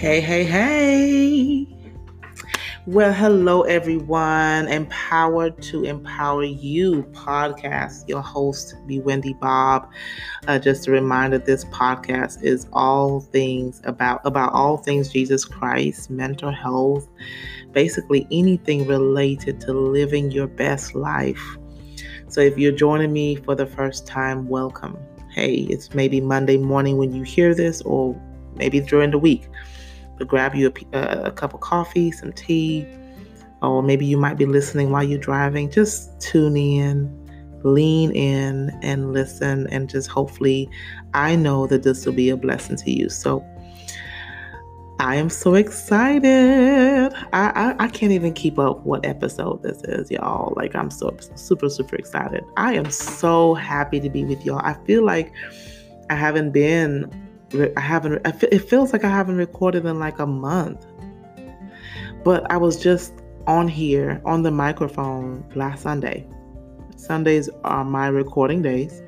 Hey, hey, hey. Well, hello, everyone. Empowered to Empower You podcast. Your host, Bewindi Bobb. Uh, just a reminder: this podcast is all things about about all things Jesus Christ, mental health, basically anything related to living your best life. So, if you're joining me for the first time, welcome. Hey, it's maybe Monday morning when you hear this, or maybe during the week grab you a, uh, a cup of coffee, some tea, or maybe you might be listening while you're driving. Just tune in, lean in, and listen. And just hopefully, I know that this will be a blessing to you. So, I am so excited. I, I, I, can't even keep up what episode this is, y'all. Like, I'm so super, super excited. I am so happy to be with y'all. I feel like I haven't been I haven't, it feels like I haven't recorded in like a month. But I was just on here on the microphone last Sunday. Sundays are my recording days.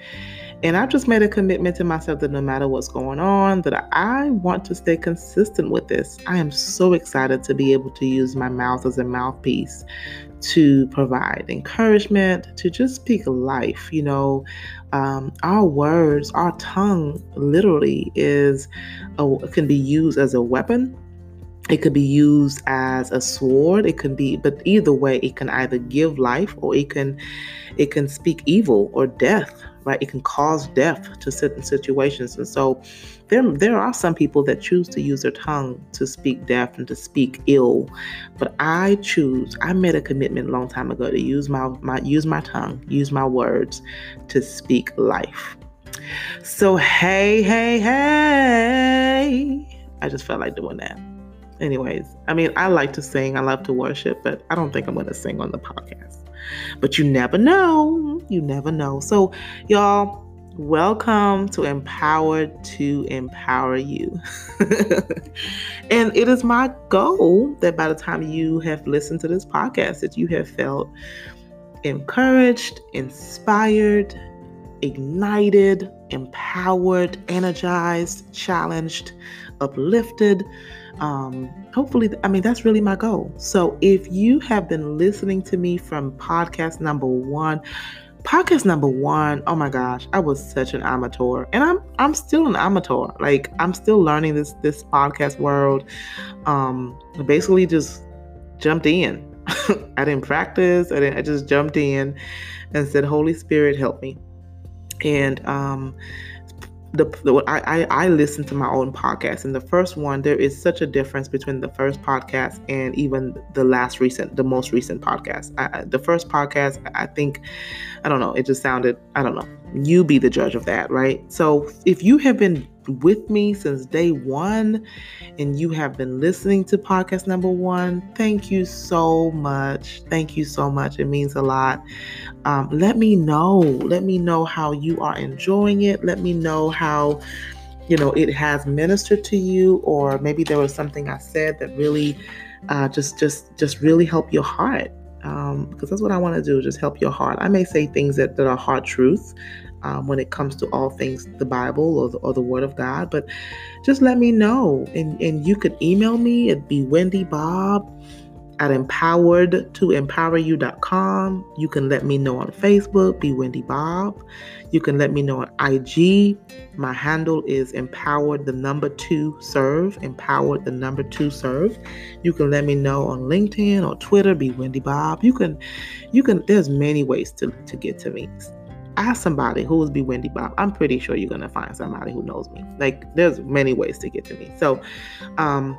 And I've just made a commitment to myself that no matter what's going on, that I want to stay consistent with this. I am so excited to be able to use my mouth as a mouthpiece to provide encouragement, to just speak life. You know, um, our words, our tongue literally is a, can be used as a weapon. It could be used as a sword. It can be, but either way, it can either give life or it can, it can speak evil or death right? It can cause death to certain situations. And so there, there are some people that choose to use their tongue to speak death and to speak ill. But I choose, I made a commitment a long time ago to use my, my use my tongue, use my words to speak life. So hey, hey, hey. I just felt like doing that. Anyways, I mean, I like to sing, I love to worship, but I don't think I'm going to sing on the podcast. But you never know. You never know. So, y'all, welcome to Empowered to Empower You. and it is my goal that by the time you have listened to this podcast, that you have felt encouraged, inspired, ignited, empowered, energized, challenged, uplifted um, hopefully, I mean, that's really my goal. So if you have been listening to me from podcast number one, podcast number one, oh my gosh, I was such an amateur. And I'm I'm still an amateur. Like I'm still learning this this podcast world. Um basically just jumped in. I didn't practice. I didn't I just jumped in and said, Holy Spirit, help me. And um the, the I, I, listen to my own podcast and the first one there is such a difference between the first podcast and even the last recent the most recent podcast. I, the first podcast i think i don't know it just sounded i don't know. You be the judge of that right? So if you have been with me since day one and you have been listening to podcast number one, thank you so much. Thank you so much. It means a lot. Um, let me know. Let me know how you are enjoying it. Let me know how you know it has ministered to you or maybe there was something i said that really uh, just just just really help your heart um, because that's what i want to do just help your heart i may say things that, that are hard truths um, when it comes to all things the Bible or the, or the Word of God. But just let me know. And, and you could email me. It'd Bewindi Bobb at empowered to empoweryou.com. You can let me know on Facebook, Bewindi Bobb. You can let me know on IG. My handle is empowered the number two serve, empowered the number two serve. You can let me know on LinkedIn or Twitter, Bewindi Bobb. You can, you can, there's many ways to, to get to me ask somebody who is Bewindi Bobb. I'm pretty sure you're gonna find somebody who knows me. Like there's many ways to get to me. So um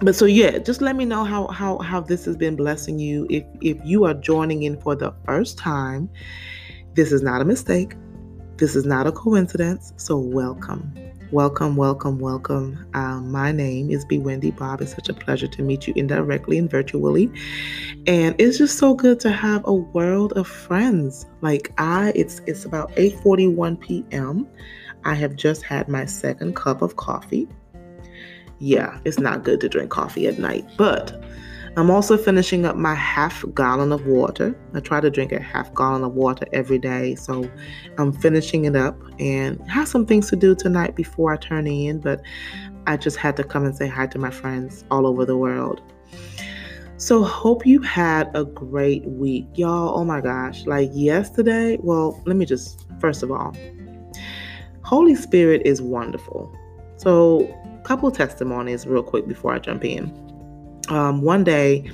but so yeah, just let me know how how how this has been blessing you. If if you are joining in for the first time, this is not a mistake. This is not a coincidence. So welcome. Welcome, welcome, welcome. Um, my name is Bewindi Bobb. It's such a pleasure to meet you indirectly and virtually. And it's just so good to have a world of friends. Like I, it's it's about 8:41 p.m. I have just had my second cup of coffee. Yeah, it's not good to drink coffee at night, but I'm also finishing up my half gallon of water. I try to drink a half gallon of water every day. So I'm finishing it up and have some things to do tonight before I turn in. But I just had to come and say hi to my friends all over the world. So, hope you had a great week, y'all. Oh my gosh, like yesterday, well, let me just, first of all, Holy Spirit is wonderful. So, couple testimonies real quick before I jump in. Um, one day,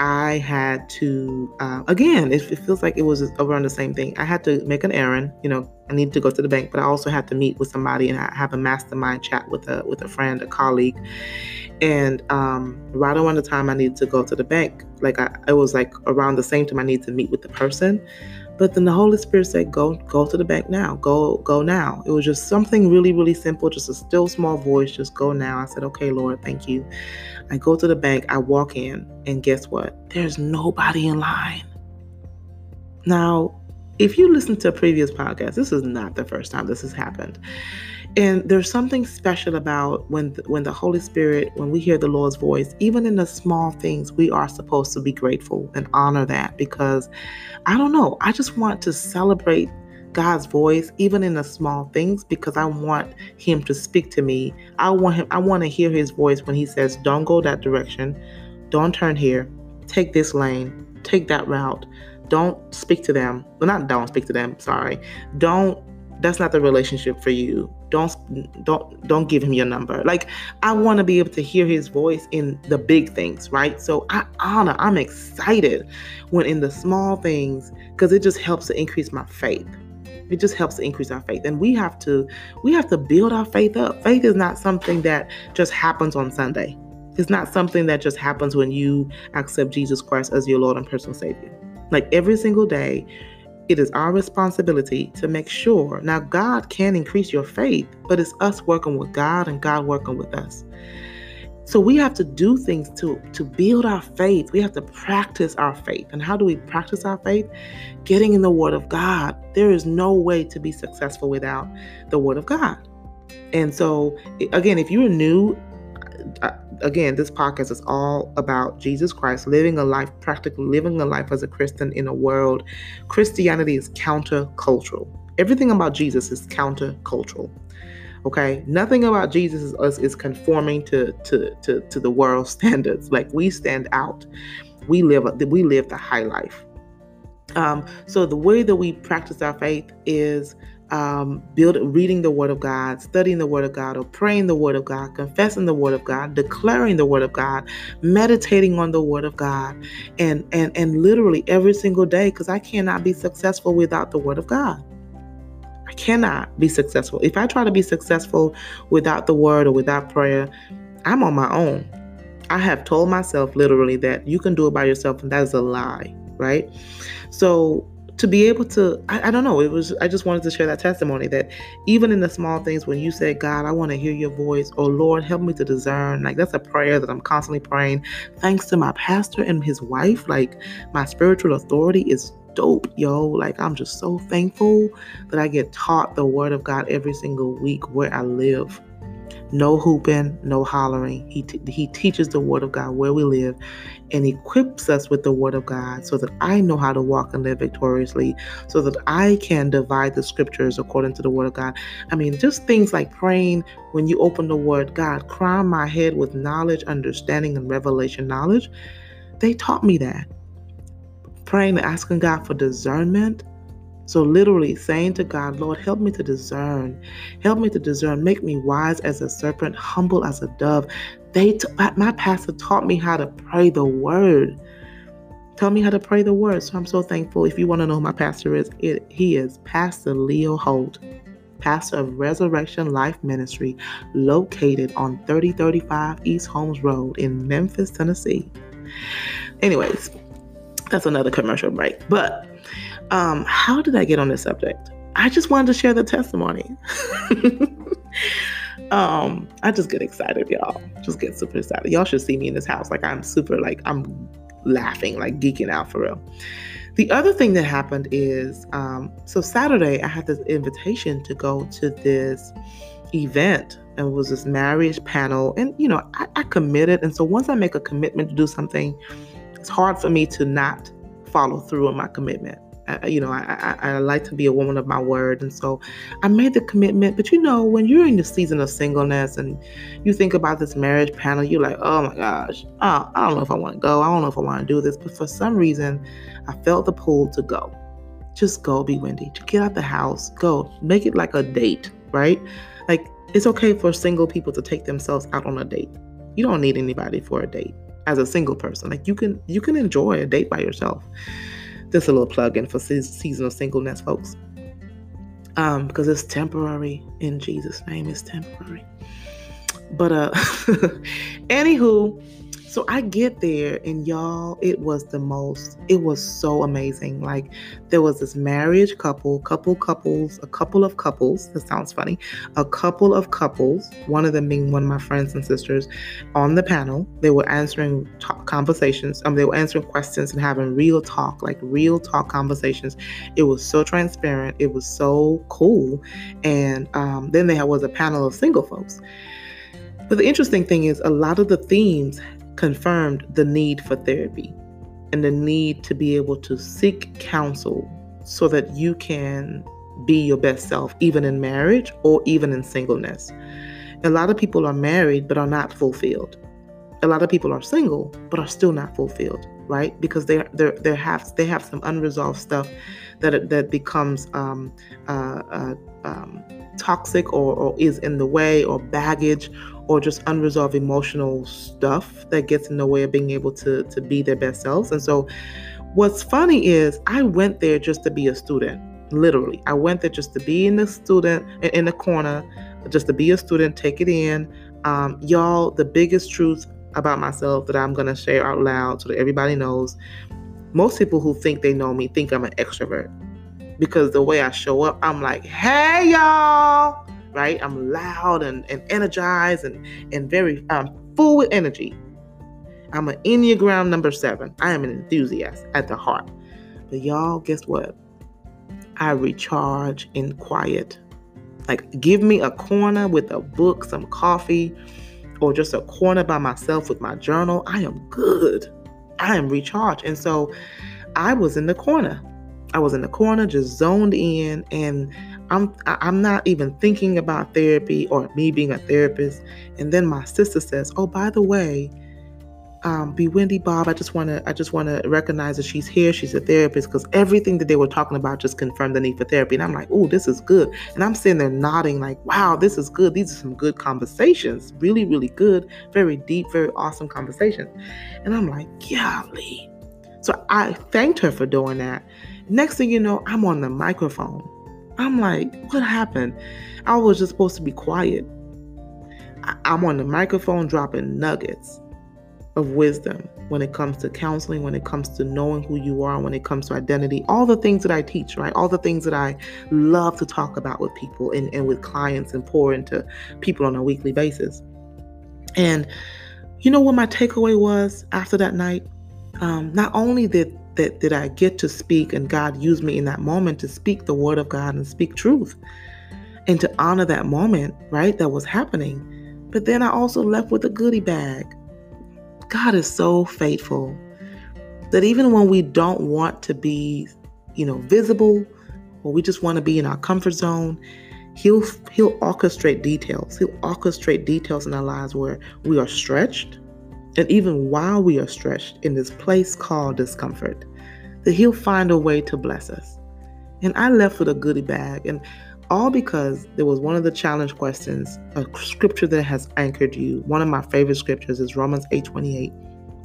I had to, uh, again, it, it, feels like it was around the same thing. I had to make an errand. You know, I needed to go to the bank, but I also had to meet with somebody and I have a mastermind chat with a with a friend, a colleague. And um, right around the time I needed to go to the bank, like I, it was like around the same time I needed to meet with the person. But then the Holy Spirit said, "Go, go to the bank now. Go, go now." It was just something really, really simple, just a still small voice. Just go now. I said, "Okay, Lord, thank you." I go to the bank. I walk in, and guess what? There's nobody in line. Now, if you listen to a previous podcast, this is not the first time this has happened. And there's something special about when the, when the Holy Spirit, when we hear the Lord's voice, even in the small things, we are supposed to be grateful and honor that because I don't know, I just want to celebrate God's voice even in the small things because I want him to speak to me. I want him I want to hear his voice when he says, "Don't go that direction. Don't turn here. Take this lane. Take that route." Don't speak to them. Well, not don't speak to them, sorry. Don't that's not the relationship for you. Don't don't don't give him your number. Like i want to be able to hear his voice in the big things right? So i honor i'm excited when in the small things because it just helps to increase my faith. It just helps to increase our faith. And we have to we have to build our faith up. Faith is not something that just happens on sunday. It's not something that just happens when you accept jesus christ as your lord and personal savior. Like every single day it is our responsibility to make sure. Now, God can increase your faith, but it's us working with God and God working with us. So we have to do things to to build our faith. We have to practice our faith. And how do we practice our faith? Getting in the word of God. There is no way to be successful without the word of God. And so again, if you're new uh, again, this podcast is all about Jesus Christ living a life, practically living a life as a Christian in a world. Christianity is countercultural. Everything about Jesus is countercultural. Okay, nothing about Jesus is, is conforming to, to to to the world standards. Like we stand out. We live we live the high life. Um, so the way that we practice our faith is um, build, reading the Word of God, studying the Word of God, or praying the Word of God, confessing the Word of God, declaring the Word of God, meditating on the Word of God, and and and literally every single day, because I cannot be successful without the Word of God. I cannot be successful. If I try to be successful without the Word or without prayer, I'm on my own. I have told myself literally that you can do it by yourself, and that is a lie, right? So to be able to I, I, don't know it was i just wanted to share that testimony that even in the small things when you say god i want to hear your voice or lord help me to discern like that's a prayer that i'm constantly praying. Thanks to my pastor and his wife like my spiritual authority is dope yo. Like i'm just so thankful that i get taught the word of god every single week where i live. No hooping, no hollering. He, t- he teaches the Word of God where we live and equips us with the Word of God so that I know how to walk and live victoriously, so that I can divide the scriptures according to the Word of God. I mean, just things like praying when you open the Word, God, crown my head with knowledge, understanding, and revelation knowledge. They taught me that. Praying and asking God for discernment so, literally saying to God, Lord, help me to discern. Help me to discern. Make me wise as a serpent, humble as a dove. They, t- my pastor taught me how to pray the word. Tell me how to pray the word. So I'm so thankful. If you want to know who my pastor is, it, he is Pastor Leo Holt, pastor of Resurrection Life Ministry, located on 3035 East Holmes Road in Memphis, Tennessee. Anyways, that's another commercial break. But um, how did I get on this subject? I just wanted to share the testimony. um, I just get excited, y'all. Just get super excited. Y'all should see me in this house. Like I'm super like I'm laughing, like geeking out for real. The other thing that happened is um, so Saturday I had this invitation to go to this event and was this marriage panel and you know I, I committed and so once I make a commitment to do something it's hard for me to not follow through on my commitment I, you know, I, I, I like to be a woman of my word. And so I made the commitment. But you know, when you're in the season of singleness and you think about this marriage panel, you're like, oh my gosh, oh, I don't know if I want to go. I don't know if I want to do this. But for some reason, I felt the pull to go. Just go, Bewindi. To get out the house, go. Make it like a date, right? Like it's okay for single people to take themselves out on a date. You don't need anybody for a date as a single person. Like you can you can enjoy a date by yourself. Just a little plug in for seasonal singleness, folks. Um, because it's temporary in Jesus' name, it's temporary. But uh anywho, so I get there, and y'all, it was the most, it was so amazing. Like, there was this marriage couple, couple couples, a couple of couples. That sounds funny. A couple of couples, one of them being one of my friends and sisters, on the panel. They were answering talk, conversations. Um, they were answering questions and having real talk, like real talk conversations. It was so transparent. It was so cool. And um, then there was a panel of single folks. But the interesting thing is, a lot of the themes confirmed the need for therapy and the need to be able to seek counsel so that you can be your best self, even in marriage or even in singleness. A lot of people are married but are not fulfilled. A lot of people are single but are still not fulfilled, right? Because they they they have they have some unresolved stuff that that becomes um, uh, uh, um, toxic or, or is in the way or baggage or just unresolved emotional stuff that gets in the way of being able to to be their best selves. And so what's funny is I went there just to be a student. Literally. I went there just to be in the student in the corner, just to be a student, take it in. Um, y'all, the biggest truth about myself that I'm gonna share out loud so that everybody knows. Most people who think they know me think I'm an extrovert because the way I show up, I'm like, hey y'all right? I'm loud and, and energized and, and very um, full with energy. I'm an Enneagram number seven. I am an enthusiast at the heart. But y'all, guess what? I recharge in quiet. Like, give me a corner with a book, some coffee, or just a corner by myself with my journal. I am good. I am recharged. And so I was in the corner. I was in the corner, just zoned in, and I'm I'm not even thinking about therapy or me being a therapist. And then my sister says, "Oh, by the way, um, Bewindi Bobb. I just want to I just want to recognize that she's here. She's a therapist because everything that they were talking about just confirmed the need for therapy. And I'm like, oh, this is good. And I'm sitting there nodding like, wow, this is good. These are some good conversations. Really, really good. Very deep, very awesome conversations. And I'm like, golly. So I thanked her for doing that. Next thing you know, I'm on the microphone I'm like, what happened? I was just supposed to be quiet. I'm on the microphone dropping nuggets of wisdom when it comes to counseling, when it comes to knowing who you are, when it comes to identity, all the things that I teach, right? All the things that I love to talk about with people and, and with clients and pour into people on a weekly basis. And you know what my takeaway was after that night? Um, not only did that, that I get to speak and God used me in that moment to speak the word of God and speak truth and to honor that moment, right? That was happening. But then I also left with a goodie bag. God is so faithful that even when we don't want to be, you know, visible or we just want to be in our comfort zone, he'll he'll orchestrate details. He'll orchestrate details in our lives where we are stretched and even while we are stretched in this place called discomfort, that He'll find a way to bless us. And I left with a goodie bag, and all because there was one of the challenge questions, a scripture that has anchored you. One of my favorite scriptures is Romans 8:28,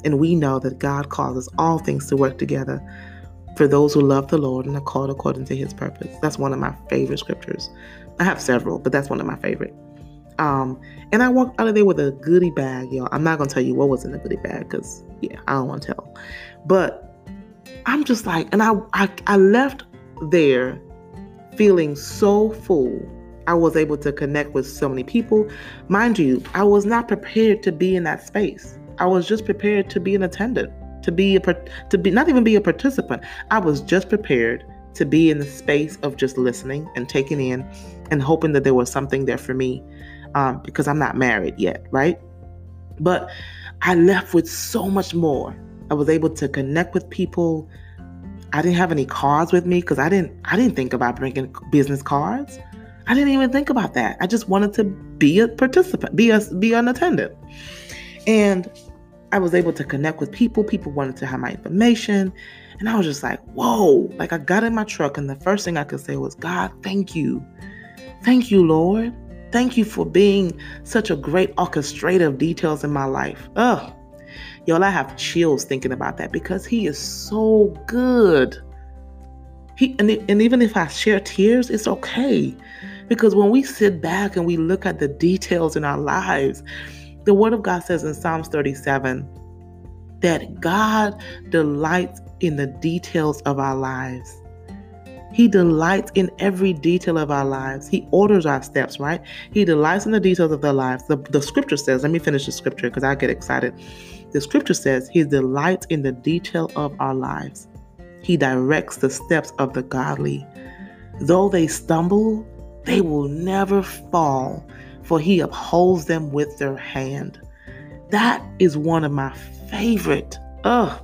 and we know that God causes all things to work together for those who love the Lord and are called according to His purpose. That's one of my favorite scriptures. I have several, but that's one of my favorite. Um, and I walked out of there with a goodie bag, y'all. I'm not gonna tell you what was in the goodie bag because yeah, I don't want to tell. But I'm just like, and I, I I left there feeling so full. I was able to connect with so many people. Mind you, I was not prepared to be in that space. I was just prepared to be an attendant, to be a to be not even be a participant. I was just prepared to be in the space of just listening and taking in and hoping that there was something there for me um, because I'm not married yet, right? But I left with so much more. I was able to connect with people. I didn't have any cards with me because I didn't I didn't think about bringing business cards. I didn't even think about that. I just wanted to be a participant, be a be an attendant. And I was able to connect with people. People wanted to have my information. And I was just like, whoa. Like I got in my truck, and the first thing I could say was, God, thank you. Thank you, Lord. Thank you for being such a great orchestrator of details in my life. Ugh. Y'all, I have chills thinking about that because he is so good. He and, and even if I share tears, it's okay. Because when we sit back and we look at the details in our lives, the word of God says in Psalms 37 that God delights in the details of our lives. He delights in every detail of our lives. He orders our steps, right? He delights in the details of their lives. The, the scripture says, let me finish the scripture because I get excited. The scripture says, He delights in the detail of our lives. He directs the steps of the godly. Though they stumble, they will never fall, for He upholds them with their hand. That is one of my favorite ugh,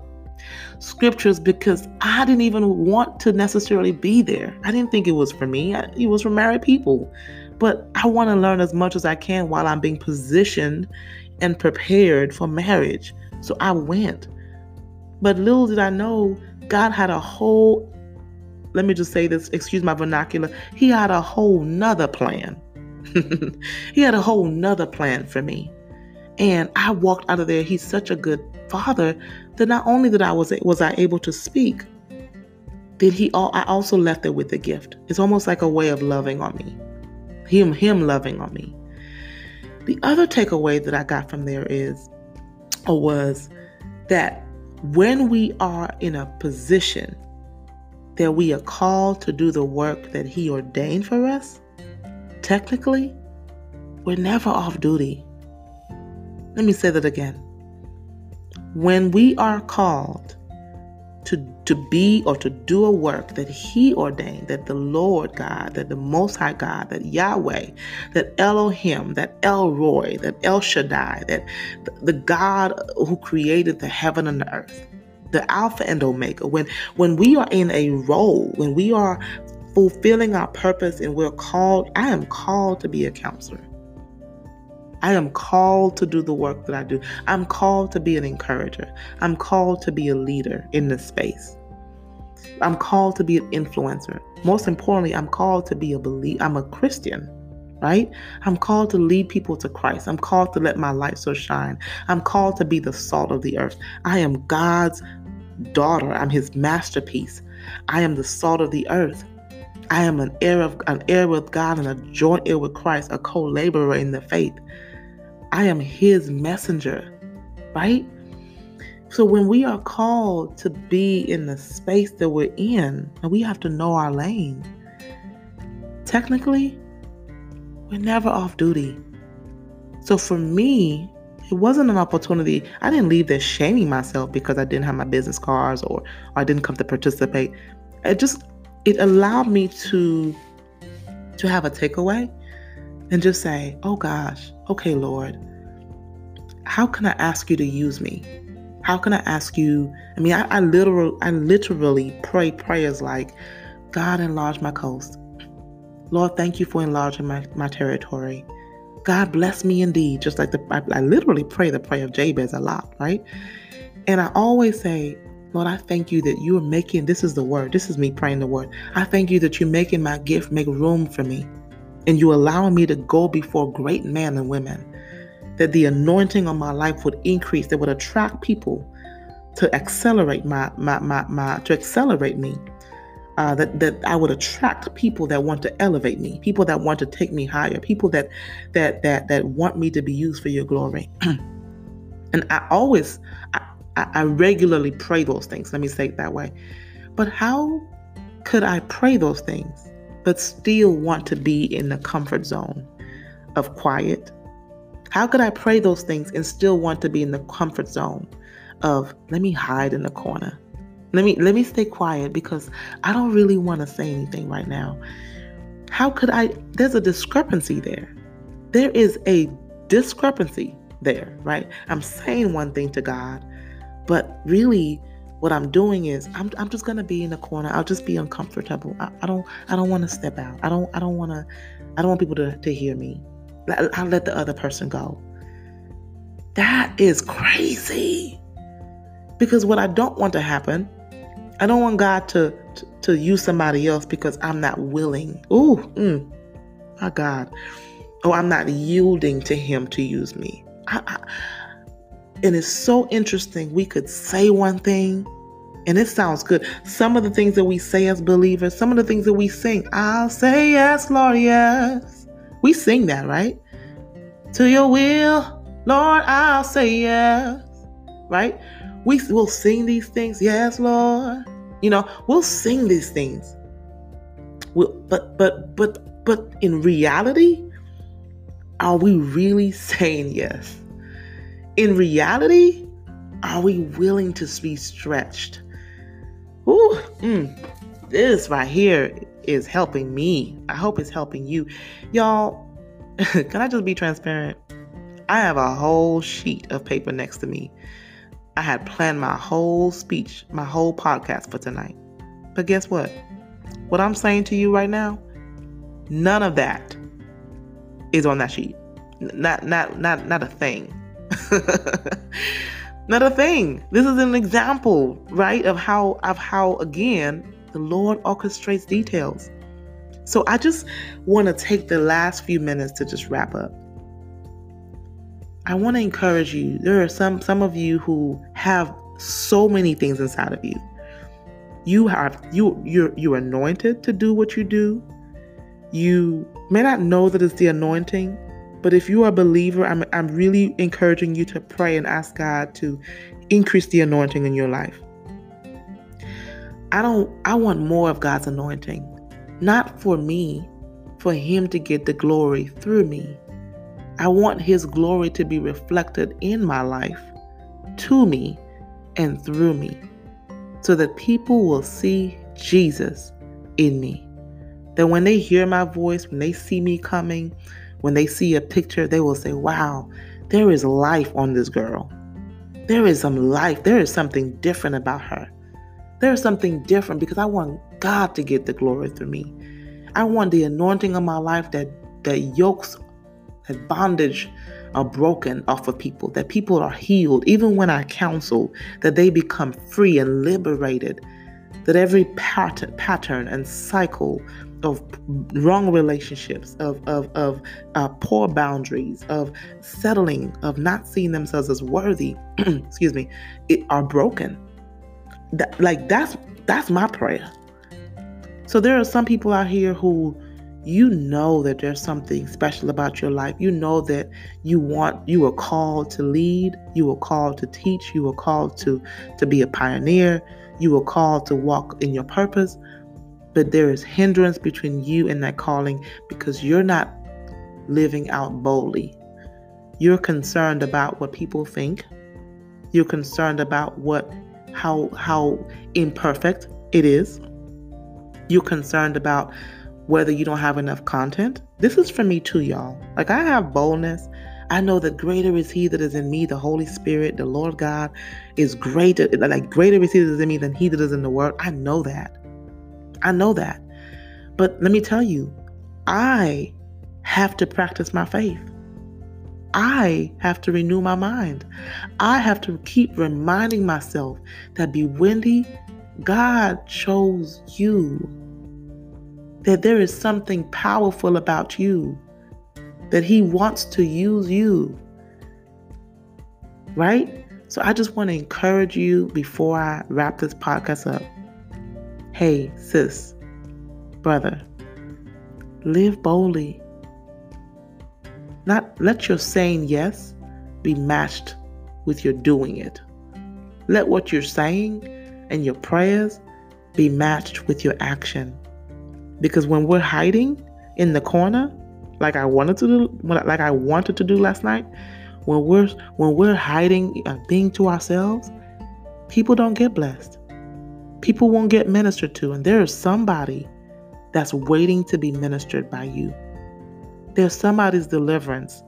scriptures because I didn't even want to necessarily be there. I didn't think it was for me, it was for married people. But I want to learn as much as I can while I'm being positioned and prepared for marriage. So I went. But little did I know, God had a whole, let me just say this, excuse my vernacular, He had a whole nother plan. he had a whole nother plan for me. And I walked out of there. He's such a good father that not only that I was was I able to speak, did he all I also left there with the gift. It's almost like a way of loving on me. Him him loving on me. The other takeaway that I got from there is or was that when we are in a position that we are called to do the work that he ordained for us, technically, we're never off duty. Let me say that again. When we are called to, to be or to do a work that He ordained, that the Lord God, that the Most High God, that Yahweh, that Elohim, that El Roi, that El Shaddai, that the God who created the heaven and the earth, the Alpha and Omega, when, when we are in a role, when we are fulfilling our purpose and we're called, I am called to be a counselor. I am called to do the work that I do. I'm called to be an encourager. I'm called to be a leader in this space. I'm called to be an influencer. Most importantly, I'm called to be a believer. I'm a Christian, right? I'm called to lead people to Christ. I'm called to let my light so shine. I'm called to be the salt of the earth. I am God's daughter. I'm his masterpiece. I am the salt of the earth. I am an heir of an heir with God and a joint heir with Christ, a co-laborer in the faith. I am his messenger, right? So when we are called to be in the space that we're in, and we have to know our lane, technically, we're never off duty. So for me, it wasn't an opportunity. I didn't leave there shaming myself because I didn't have my business cards or, or I didn't come to participate. It just it allowed me to to have a takeaway and just say, "Oh gosh, okay, Lord, how can I ask you to use me? How can I ask you? I mean, I, I literally, I literally pray prayers like, God, enlarge my coast. Lord, thank you for enlarging my, my territory. God bless me indeed. Just like the, I, I literally pray the prayer of Jabez a lot, right? And I always say, Lord, I thank you that you are making, this is the word, this is me praying the word. I thank you that you're making my gift make room for me. And you allowing me to go before great men and women that the anointing on my life would increase, that would attract people to accelerate my my my, my to accelerate me. Uh, that that I would attract people that want to elevate me, people that want to take me higher, people that that that that want me to be used for your glory. and I always, I, I regularly pray those things. Let me say it that way. But how could I pray those things, but still want to be in the comfort zone of quiet, how could I pray those things and still want to be in the comfort zone of let me hide in the corner? Let me let me stay quiet because I don't really want to say anything right now. How could I there's a discrepancy there. There is a discrepancy there, right? I'm saying one thing to God, but really what I'm doing is I'm, I'm just gonna be in the corner. I'll just be uncomfortable. I, I don't I don't want to step out. I don't I don't want to I don't want people to, to hear me. I'll let the other person go. That is crazy. Because what I don't want to happen, I don't want God to to, to use somebody else because I'm not willing. Ooh, mm, my God. Oh, I'm not yielding to Him to use me. I, I, and it's so interesting. We could say one thing and it sounds good. Some of the things that we say as believers, some of the things that we sing, I'll say yes, Lord, yes. We sing that, right? To your will, Lord, I'll say yes. Right? We will sing these things, yes, Lord. You know, we'll sing these things. We'll, but but but but in reality, are we really saying yes? In reality, are we willing to be stretched? Ooh, mm, this right here is helping me. I hope it's helping you. Y'all, can I just be transparent? I have a whole sheet of paper next to me. I had planned my whole speech, my whole podcast for tonight. But guess what? What I'm saying to you right now, none of that is on that sheet. Not not not not a thing. not a thing. This is an example, right, of how of how again the Lord orchestrates details. So I just want to take the last few minutes to just wrap up. I want to encourage you. There are some some of you who have so many things inside of you. You have you you're you're anointed to do what you do. You may not know that it's the anointing, but if you are a believer, I'm, I'm really encouraging you to pray and ask God to increase the anointing in your life. I don't I want more of God's anointing. Not for me, for him to get the glory through me. I want his glory to be reflected in my life, to me, and through me, so that people will see Jesus in me. That when they hear my voice, when they see me coming, when they see a picture, they will say, Wow, there is life on this girl. There is some life. There is something different about her. There is something different because I want God to get the glory through me. I want the anointing of my life that that yokes, that bondage are broken off of people, that people are healed, even when I counsel, that they become free and liberated, that every pattern, pattern and cycle of wrong relationships, of of of uh, poor boundaries, of settling, of not seeing themselves as worthy, excuse me, it are broken. That, like that's that's my prayer. So there are some people out here who you know that there's something special about your life. You know that you want you were called to lead, you were called to teach, you were called to to be a pioneer, you were called to walk in your purpose but there is hindrance between you and that calling because you're not living out boldly. You're concerned about what people think. You're concerned about what how how imperfect it is. You're concerned about whether you don't have enough content. This is for me too, y'all. Like I have boldness. I know that greater is He that is in me, the Holy Spirit, the Lord God is greater. Like greater is He that is in me than He that is in the world. I know that. I know that. But let me tell you, I have to practice my faith. I have to renew my mind. I have to keep reminding myself that Bewindi, God chose you. That there is something powerful about you. That He wants to use you. Right? So I just want to encourage you before I wrap this podcast up. Hey, sis, brother, live boldly. Not let your saying yes be matched with your doing it. Let what you're saying and your prayers be matched with your action. Because when we're hiding in the corner, like I wanted to do, like I wanted to do last night, when we're when we're hiding, uh, being to ourselves, people don't get blessed people won't get ministered to. And there is somebody that's waiting to be ministered by you. There's somebody's deliverance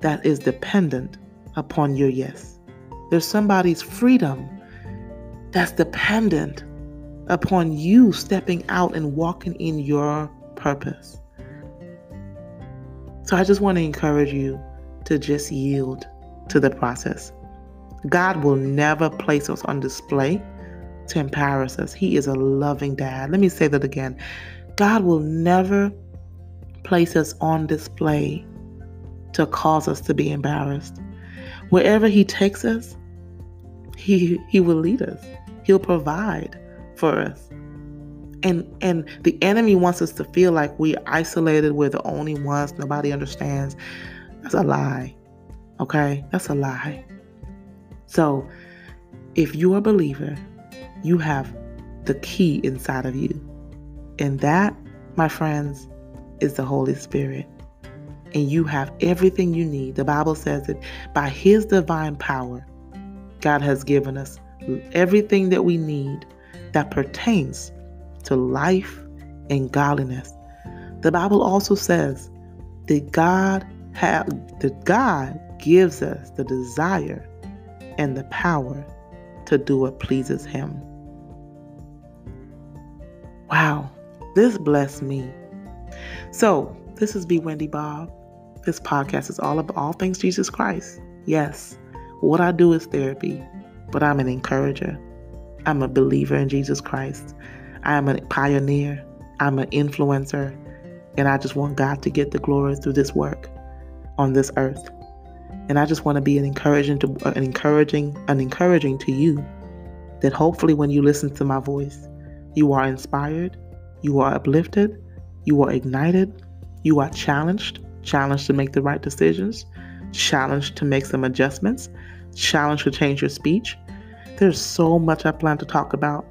that is dependent upon your yes. There's somebody's freedom that's dependent upon you stepping out and walking in your purpose. So I just want to encourage you to just yield to the process. God will never place us on display to embarrass us. He is a loving dad. Let me say that again. God will never place us on display to cause us to be embarrassed. Wherever He takes us, He, he will lead us. He'll provide for us. And and the enemy wants us to feel like we're isolated, we're the only ones, nobody understands. That's a lie. Okay? That's a lie. So if you're a believer, you have the key inside of you. And that, my friends, is the Holy Spirit. And you have everything you need. The Bible says that by His divine power, God has given us everything that we need that pertains to life and godliness. The Bible also says that God have that God gives us the desire and the power to do what pleases him. Wow, this blessed me. So, this is Bewindi Bobb. This podcast is all about all things Jesus Christ. Yes, what I do is therapy, but I'm an encourager. I'm a believer in Jesus Christ. I'm a pioneer. I'm an influencer. And I just want God to get the glory through this work on this earth. And I just want to be an encouraging to uh, an encouraging an encouraging to you that hopefully when you listen to my voice, you are inspired, you are uplifted, you are ignited, you are challenged, challenged to make the right decisions, challenged to make some adjustments, challenged to change your speech, there's so much I plan to talk about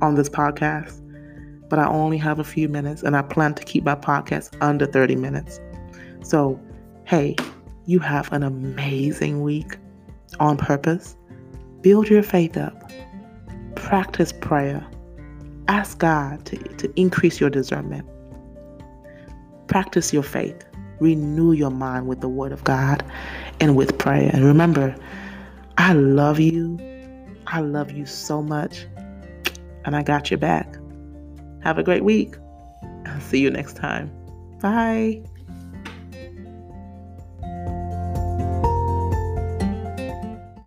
on this podcast, but I only have a few minutes and I plan to keep my podcast under 30 minutes. So, hey, you have an amazing week on purpose. Build your faith up, practice prayer, ask God to, to increase your discernment, practice your faith, renew your mind with the Word of God and with prayer. And remember, I love you I love you so much, and I got your back. Have a great week. I'll see you next time. Bye.